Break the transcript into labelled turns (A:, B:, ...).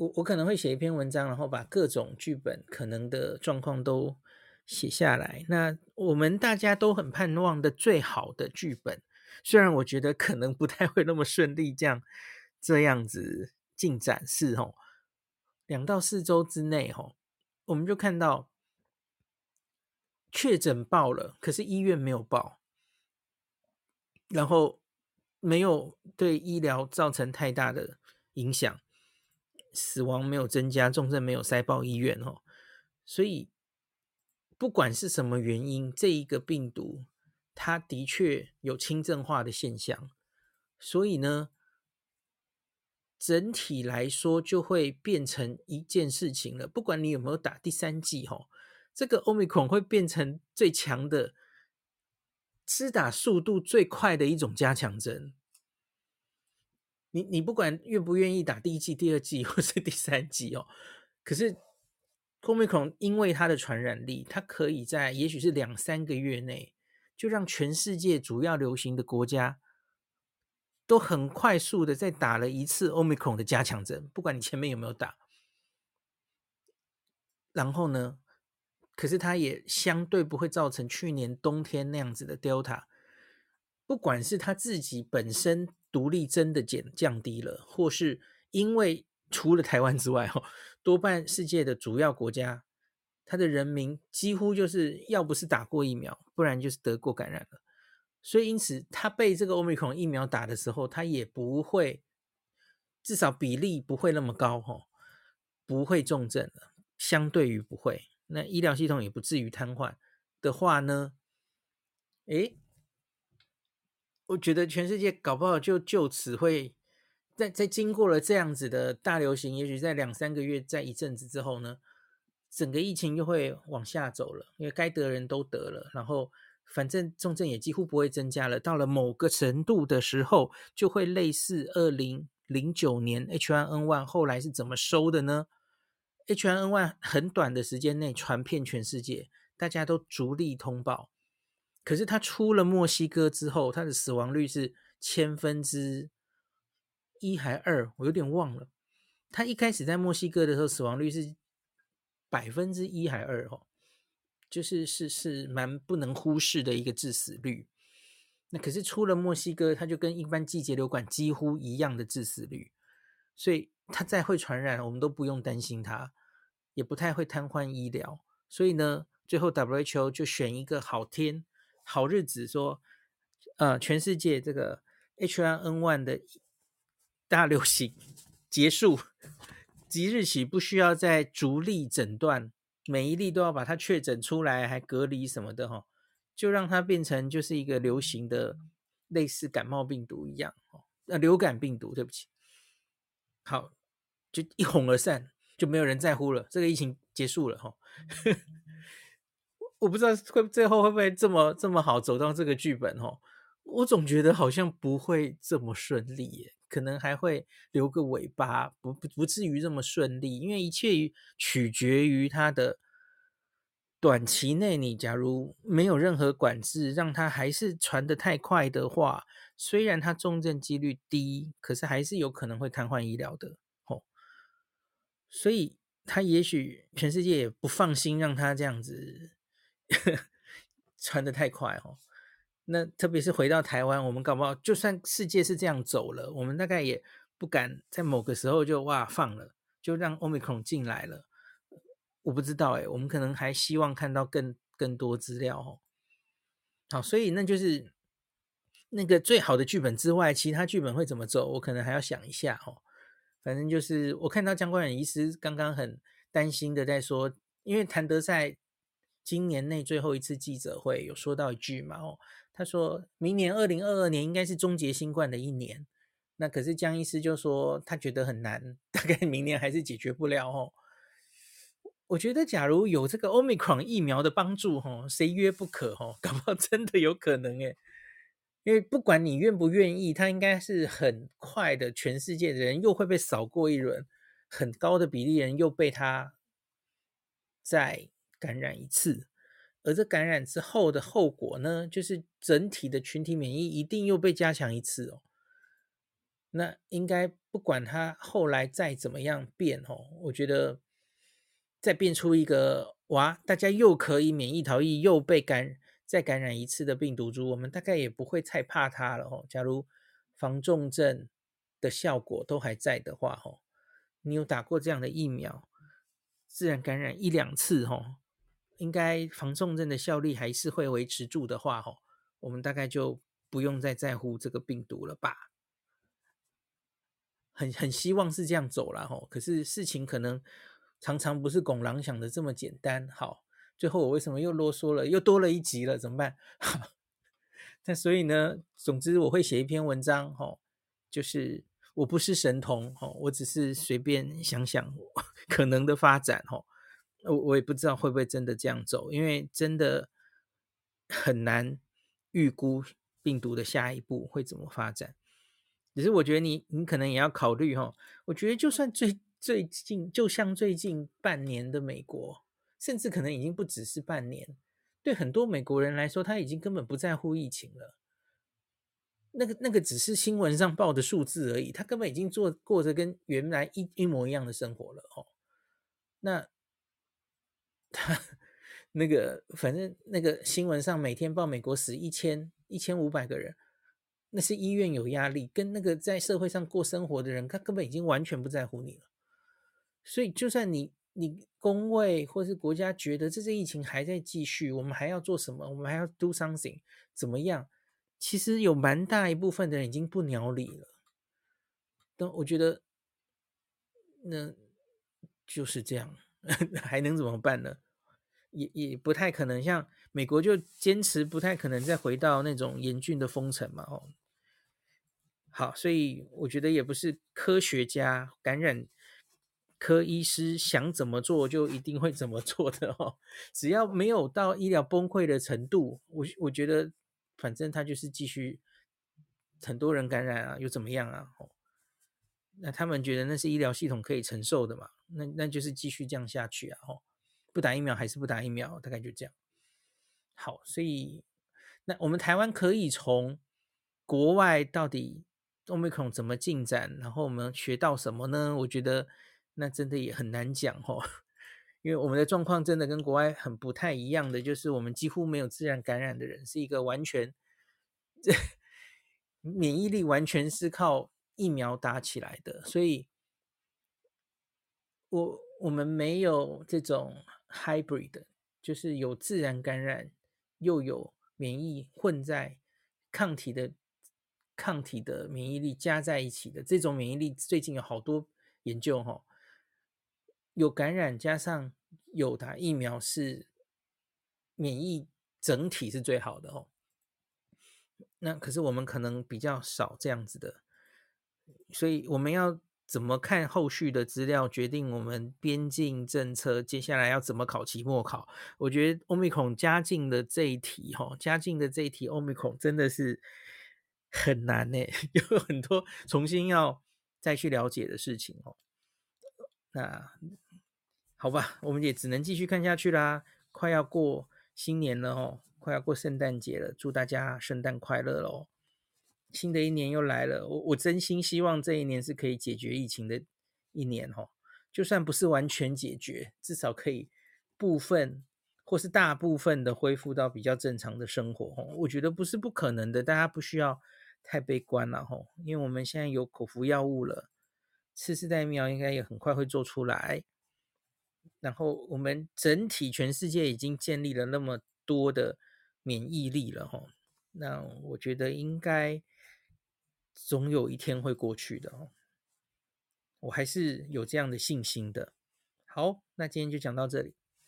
A: 我我可能会写一篇文章，然后把各种剧本可能的状况都写下来。那我们大家都很盼望的最好的剧本，虽然我觉得可能不太会那么顺利，这样这样子进展是哦，两到四周之内哦，我们就看到确诊爆了，可是医院没有爆，然后没有对医疗造成太大的影响。死亡没有增加，重症没有塞爆医院哦，所以不管是什么原因，这一个病毒它的确有轻症化的现象，所以呢，整体来说就会变成一件事情了。不管你有没有打第三剂哦，这个 Omicron 会变成最强的、施打速度最快的一种加强针。你你不管愿不愿意打第一季、第二季 或是第三季哦，可是 Omicron 因为它的传染力，它可以在也许是两三个月内，就让全世界主要流行的国家都很快速的在打了一次 Omicron 的加强针，不管你前面有没有打。然后呢，可是它也相对不会造成去年冬天那样子的 Delta，不管是它自己本身。独立真的减降低了，或是因为除了台湾之外，哈，多半世界的主要国家，他的人民几乎就是要不是打过疫苗，不然就是得过感染了。所以因此，他被这个 Omicron 疫苗打的时候，他也不会，至少比例不会那么高，哈，不会重症了，相对于不会，那医疗系统也不至于瘫痪的话呢，诶。我觉得全世界搞不好就就此会在在经过了这样子的大流行，也许在两三个月，在一阵子之后呢，整个疫情又会往下走了，因为该得人都得了，然后反正重症也几乎不会增加了。到了某个程度的时候，就会类似二零零九年 H1N1 后来是怎么收的呢？H1N1 很短的时间内传遍全世界，大家都逐例通报。可是他出了墨西哥之后，他的死亡率是千分之一还二，我有点忘了。他一开始在墨西哥的时候，死亡率是百分之一还二哦，就是是是蛮不能忽视的一个致死率。那可是出了墨西哥，他就跟一般季节流感几乎一样的致死率，所以他再会传染，我们都不用担心他，也不太会瘫痪医疗。所以呢，最后 WHO 就选一个好天。好日子说，呃，全世界这个 H1N1 的大流行结束，即日起不需要再逐例诊断，每一例都要把它确诊出来，还隔离什么的哈，就让它变成就是一个流行的类似感冒病毒一样，呃，流感病毒，对不起，好，就一哄而散，就没有人在乎了，这个疫情结束了哈。我不知道会最后会不会这么这么好走到这个剧本哦，我总觉得好像不会这么顺利耶，可能还会留个尾巴，不不不至于这么顺利，因为一切取决于它的短期内，你假如没有任何管制，让它还是传得太快的话，虽然它重症几率低，可是还是有可能会瘫痪医疗的哦，所以他也许全世界也不放心让他这样子。传得太快哦，那特别是回到台湾，我们搞不好就算世界是这样走了，我们大概也不敢在某个时候就哇放了，就让 Omicron 进来了。我不知道哎，我们可能还希望看到更更多资料哦。好，所以那就是那个最好的剧本之外，其他剧本会怎么走，我可能还要想一下哦。反正就是我看到姜冠仁医师刚刚很担心的在说，因为谭德赛。今年内最后一次记者会有说到一句嘛？哦，他说明年二零二二年应该是终结新冠的一年。那可是江医师就说他觉得很难，大概明年还是解决不了哦。我觉得假如有这个 Omicron 疫苗的帮助，哈，谁约不可？哈，搞不好真的有可能诶。因为不管你愿不愿意，他应该是很快的，全世界的人又会被扫过一轮，很高的比例人又被他在。感染一次，而这感染之后的后果呢，就是整体的群体免疫一定又被加强一次哦。那应该不管它后来再怎么样变哦，我觉得再变出一个哇，大家又可以免疫逃逸，又被感再感染一次的病毒株，我们大概也不会太怕它了哦。假如防重症的效果都还在的话哦，你有打过这样的疫苗，自然感染一两次哦，应该防重症的效力还是会维持住的话哦，我们大概就不用再在乎这个病毒了吧。很很希望是这样走了吼，可是事情可能常常不是拱狼想的这么简单。好，最后我为什么又啰嗦了，又多了一集了，怎么办？那所以呢，总之我会写一篇文章吼，就是我不是神童吼，我只是随便想想 可能的发展吼，我我也不知道会不会真的这样走，因为真的很难预估病毒的下一步会怎么发展。只是我觉得你你可能也要考虑哈，我觉得就算最最近，就像最近半年的美国，甚至可能已经不只是半年，对很多美国人来说，他已经根本不在乎疫情了。那个那个只是新闻上报的数字而已，他根本已经做过着跟原来一一模一样的生活了哦。那他 那个反正那个新闻上每天报美国死一千一千五百个人。那是医院有压力，跟那个在社会上过生活的人，他根本已经完全不在乎你了。所以，就算你你公卫或是国家觉得这次疫情还在继续，我们还要做什么？我们还要 do something，怎么样？其实有蛮大一部分的人已经不鸟你了。但我觉得，那就是这样，还能怎么办呢？也也不太可能，像美国就坚持不太可能再回到那种严峻的封城嘛，哦。好，所以我觉得也不是科学家、感染科医师想怎么做就一定会怎么做的哦。只要没有到医疗崩溃的程度，我我觉得反正他就是继续很多人感染啊，又怎么样啊？哦，那他们觉得那是医疗系统可以承受的嘛？那那就是继续这样下去啊！哦，不打疫苗还是不打疫苗，大概就这样。好，所以那我们台湾可以从国外到底。Omicron 怎么进展？然后我们学到什么呢？我觉得那真的也很难讲哦，因为我们的状况真的跟国外很不太一样的，就是我们几乎没有自然感染的人，是一个完全这 免疫力完全是靠疫苗打起来的，所以我我们没有这种 hybrid，就是有自然感染又有免疫混在抗体的。抗体的免疫力加在一起的这种免疫力，最近有好多研究哈，有感染加上有打疫苗是免疫整体是最好的哦。那可是我们可能比较少这样子的，所以我们要怎么看后续的资料，决定我们边境政策接下来要怎么考期末考。我觉得欧米孔加进的这一题哈，加进的这一题欧米孔真的是。很难呢，有很多重新要再去了解的事情哦。那好吧，我们也只能继续看下去啦。快要过新年了哦，快要过圣诞节了，祝大家圣诞快乐喽！新的一年又来了，我我真心希望这一年是可以解决疫情的一年哦。就算不是完全解决，至少可以部分或是大部分的恢复到比较正常的生活哦。我觉得不是不可能的，大家不需要。太悲观了吼，因为我们现在有口服药物了，次世代疫苗应该也很快会做出来。然后我们整体全世界已经建立了那么多的免疫力了吼，那我觉得应该总有一天会过去的哦，我还是有这样的信心的。好，那今天就讲到这里。